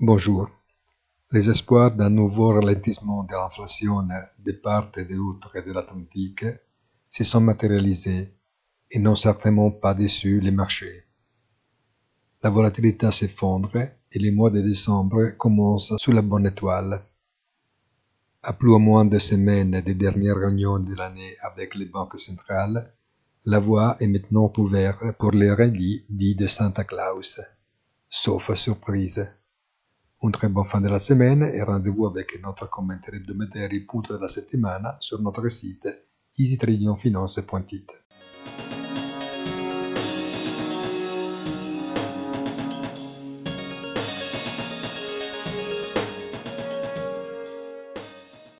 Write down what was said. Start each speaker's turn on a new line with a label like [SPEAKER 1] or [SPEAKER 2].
[SPEAKER 1] Bonjour. Les espoirs d'un nouveau ralentissement de l'inflation de part et d'autre de l'Atlantique se sont matérialisés et n'ont certainement pas déçu les marchés. La volatilité s'effondre et le mois de décembre commence sous la bonne étoile. À plus ou moins de semaines des dernières réunions de l'année avec les banques centrales, la voie est maintenant ouverte pour les rallyes dits de Santa Claus, sauf surprise. Une très bonne fin de la semaine et rendez-vous avec notre commentaire hebdomadaire punto della settimana sur notre site easytradingfinance.it.